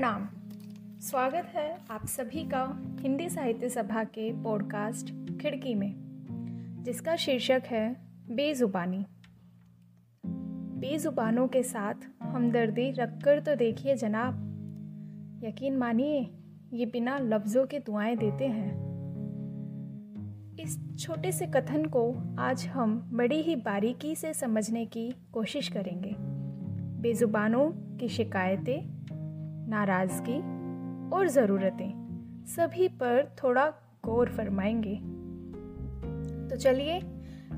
प्रणाम। स्वागत है आप सभी का हिंदी साहित्य सभा के पॉडकास्ट खिड़की में, जिसका शीर्षक है बेजुबानी। बेजुबानों के साथ हमदर्दी रखकर तो देखिए जनाब। यकीन मानिए, ये बिना लफ्ज़ों के दुआएँ देते हैं। इस छोटे से कथन को आज हम बड़ी ही बारीकी से समझने की कोशिश करेंगे। बेजुबानों की शिकायतें नाराज़गी और ज़रूरतें, सभी पर थोड़ा गौर फरमाएँगे। तो चलिए,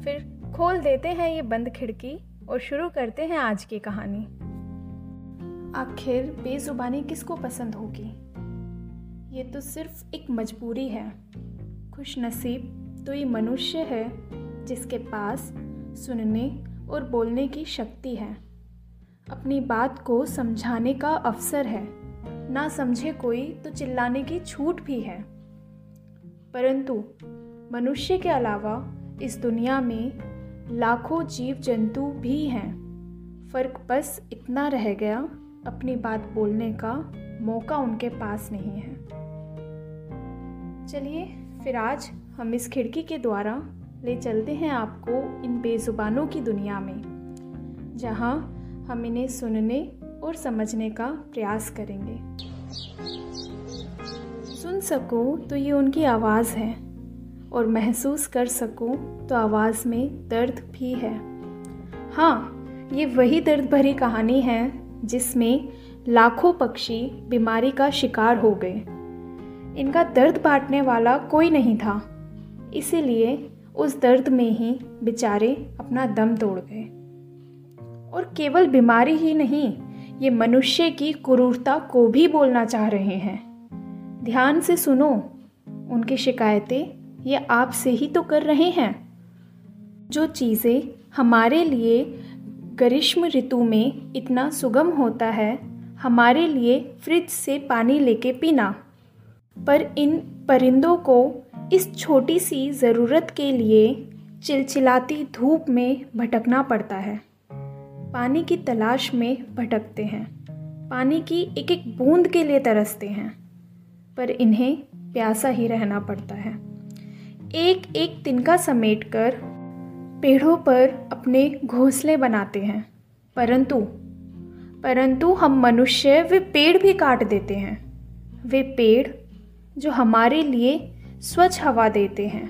फिर खोल देते हैं ये बंद खिड़की और शुरू करते हैं आज की कहानी। आखिर बेजुबानी किसको पसंद होगी? ये तो सिर्फ़ एक मजबूरी है। खुश नसीब तो ये मनुष्य है, जिसके पास सुनने और बोलने की शक्ति है। अपनी बात को समझाने का अवसर है। ना समझे कोई तो चिल्लाने की छूट भी है। परंतु मनुष्य के अलावा इस दुनिया में लाखों जीव जंतु भी हैं। फ़र्क बस इतना रह गया, अपनी बात बोलने का मौका उनके पास नहीं है। चलिए फिर आज हम इस खिड़की के द्वारा ले चलते हैं आपको इन बेजुबानों की दुनिया में, जहाँ हम इन्हें सुनने और समझने का प्रयास करेंगे। सुन सको तो ये उनकी आवाज़ है, और महसूस कर सको तो आवाज़ में दर्द भी है। हाँ ये वही दर्द भरी कहानी है जिसमें लाखों पक्षी बीमारी का शिकार हो गए। इनका दर्द बांटने वाला कोई नहीं था, इसीलिए उस दर्द में ही बेचारे अपना दम तोड़ गए। और केवल बीमारी ही नहीं ये मनुष्य की क्रूरता को भी बोलना चाह रहे हैं। ध्यान से सुनो, उनकी शिकायतें ये आपसे ही तो कर रहे हैं। जो चीज़ें हमारे लिए ग्रीष्म ऋतु में इतना सुगम होता है, हमारे लिए फ्रिज से पानी लेके पीना। पर इन परिंदों को इस छोटी सी ज़रूरत के लिए चिलचिलाती धूप में भटकना पड़ता है। पानी की तलाश में भटकते हैं। पानी की एक एक बूंद के लिए तरसते हैं, पर इन्हें प्यासा ही रहना पड़ता है। एक एक तिनका समेट कर पेड़ों पर अपने घोंसले बनाते हैं, परंतु परंतु हम मनुष्य, वे पेड़ भी काट देते हैं। वे पेड़ जो हमारे लिए स्वच्छ हवा देते हैं,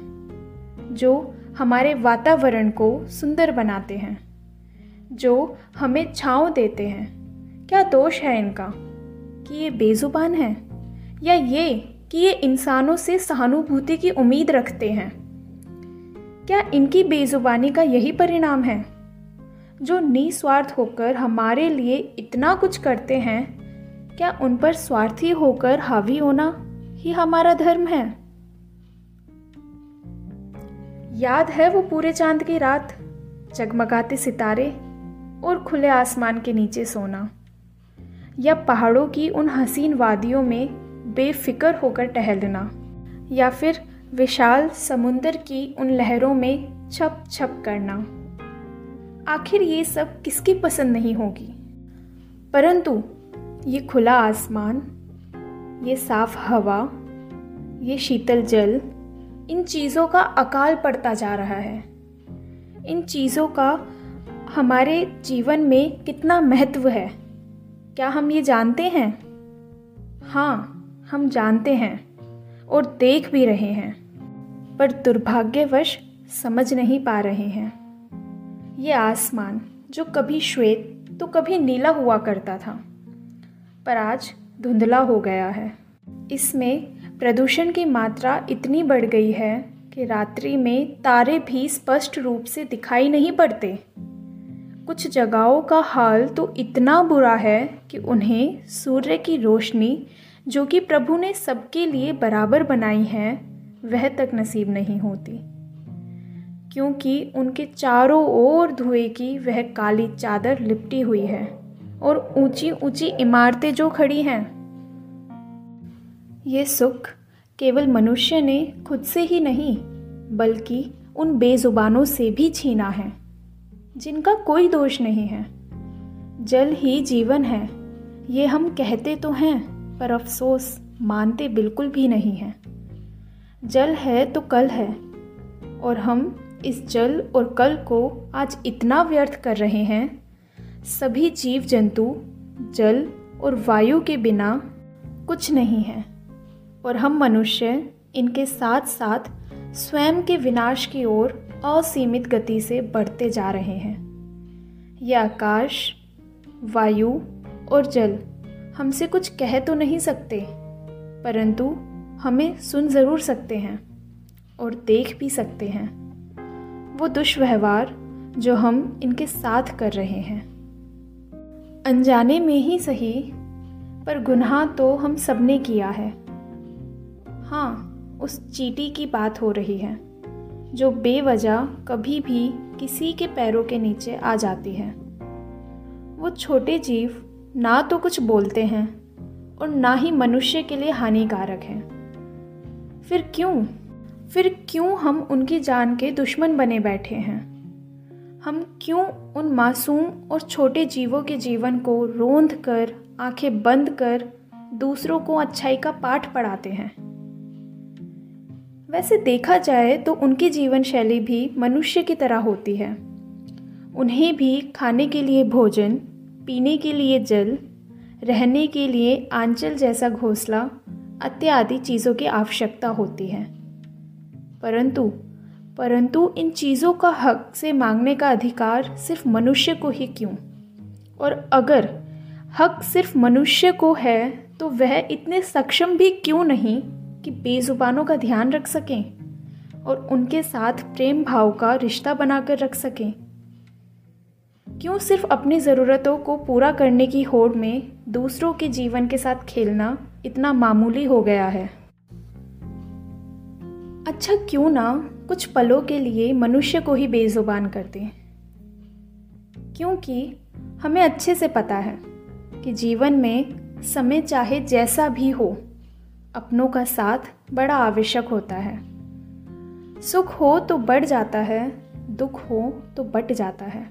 जो हमारे वातावरण को सुंदर बनाते हैं। जो हमें छाँव देते हैं। क्या दोष है इनका? कि ये बेजुबान हैं? या ये कि ये इंसानों से सहानुभूति की उम्मीद रखते हैं? क्या इनकी बेजुबानी का यही परिणाम है? जो निस्वार्थ होकर हमारे लिए इतना कुछ करते हैं, क्या उन पर स्वार्थी होकर हावी होना ही हमारा धर्म है? याद है वो पूरे चाँद की रात? जगमगाते सितारे और खुले आसमान के नीचे सोना। या पहाड़ों की उन हसीन वादियों में बेफिक्र होकर टहलना या फिर विशाल समुंदर की उन लहरों में छप छप करना। आखिर ये सब किसकी पसंद नहीं होगी? परंतु ये खुला आसमान, ये साफ़ हवा, ये शीतल जल, इन चीज़ों का अकाल पड़ता जा रहा है। इन चीज़ों का हमारे जीवन में कितना महत्व है? क्या हम ये जानते हैं? हाँ हम जानते हैं और देख भी रहे हैं, पर दुर्भाग्यवश समझ नहीं पा रहे हैं। ये आसमान, जो कभी श्वेत तो कभी नीला हुआ करता था, पर आज धुंधला हो गया है। इसमें प्रदूषण की मात्रा इतनी बढ़ गई है कि रात्रि में तारे भी स्पष्ट रूप से दिखाई नहीं पड़ते। कुछ जगहों का हाल तो इतना बुरा है कि उन्हें सूर्य की रोशनी, जो कि प्रभु ने सबके लिए बराबर बनाई है, वह तक नसीब नहीं होती। क्योंकि उनके चारों ओर धुएँ की वह काली चादर लिपटी हुई है, और ऊँची ऊँची इमारतें जो खड़ी हैं। ये सुख केवल मनुष्य ने खुद से ही नहीं, बल्कि उन बेजुबानों से भी छीना है। जिनका कोई दोष नहीं है। जल ही जीवन है। ये हम कहते तो हैं, पर अफसोस मानते बिल्कुल भी नहीं हैं। जल है तो कल है, और हम इस जल और कल को आज इतना व्यर्थ कर रहे हैं। सभी जीव जंतु जल और वायु के बिना कुछ नहीं है, और हम मनुष्य इनके साथ साथ स्वयं के विनाश की ओर असीमित गति से बढ़ते जा रहे हैं। यह आकाश, वायु और जल हमसे कुछ कह तो नहीं सकते, परंतु हमें सुन ज़रूर सकते हैं और देख भी सकते हैं। वो दुष्व्यवहार जो हम इनके साथ कर रहे हैं। अनजाने में ही सही, पर गुनाह तो हम सबने किया है। हाँ उस चीटी की बात हो रही है। जो बेवजह कभी भी किसी के पैरों के नीचे आ जाती है। वो छोटे जीव ना तो कुछ बोलते हैं और ना ही मनुष्य के लिए हानिकारक हैं। फिर क्यों? फिर क्यों हम उनकी जान के दुश्मन बने बैठे हैं? हम क्यों उन मासूम और छोटे जीवों के जीवन को रोंद कर, आँखें बंद कर, दूसरों को अच्छाई का पाठ पढ़ाते हैं? वैसे देखा जाए तो उनकी जीवन शैली भी मनुष्य की तरह होती है। उन्हें भी खाने के लिए भोजन, पीने के लिए जल, रहने के लिए आंचल जैसा घोंसला इत्यादि चीज़ों की आवश्यकता होती है। परंतु परंतु इन चीज़ों का हक से मांगने का अधिकार सिर्फ़ मनुष्य को ही क्यों? और अगर हक सिर्फ़ मनुष्य को है तो वह इतने सक्षम भी क्यों नहीं? कि बेजुबानों का ध्यान रख सकें और उनके साथ प्रेम भाव का रिश्ता बनाकर रख सकें। क्यों सिर्फ़ अपनी ज़रूरतों को पूरा करने की होड़ में दूसरों के जीवन के साथ खेलना इतना मामूली हो गया है? अच्छा क्यों ना कुछ पलों के लिए मनुष्य को ही बेजुबान कर दें। क्योंकि हमें अच्छे से पता है कि जीवन में समय चाहे जैसा भी हो अपनों का साथ बड़ा आवश्यक होता है। सुख हो तो बढ़ जाता है, दुख हो तो बट जाता है।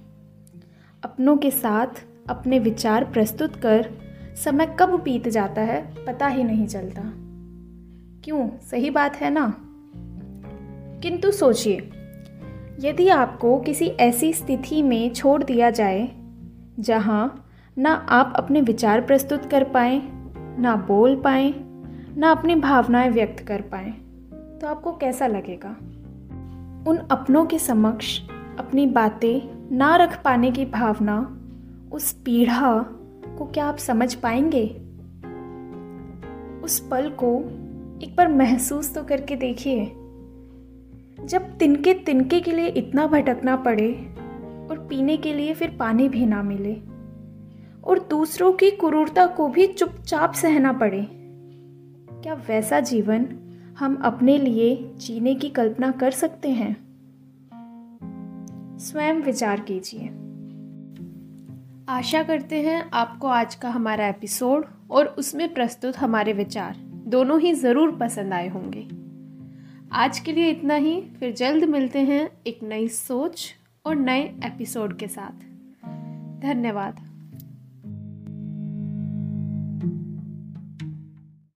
अपनों के साथ अपने विचार प्रस्तुत कर समय कब बीत जाता है पता ही नहीं चलता। क्यों? सही बात है ना? किंतु सोचिए, यदि आपको किसी ऐसी स्थिति में छोड़ दिया जाए, जहाँ ना आप अपने विचार प्रस्तुत कर पाए, ना बोल पाए ना अपनी भावनाएँ व्यक्त कर पाए तो आपको कैसा लगेगा? उन अपनों के समक्ष अपनी बातें ना रख पाने की भावना, उस पीढ़ा को क्या आप समझ पाएँगे? उस पल को एक बार महसूस तो करके देखिए। जब तिनके तिनके के लिए इतना भटकना पड़े और पीने के लिए फिर पानी भी ना मिले, और दूसरों की क्रूरता को भी चुपचाप सहना पड़े क्या वैसा जीवन हम अपने लिए जीने की कल्पना कर सकते हैं? स्वयं विचार कीजिए। आशा करते हैं आपको आज का हमारा एपिसोड और उसमें प्रस्तुत हमारे विचार दोनों ही ज़रूर पसंद आए होंगे। आज के लिए इतना ही, फिर जल्द मिलते हैं एक नई सोच और नए एपिसोड के साथ। धन्यवाद।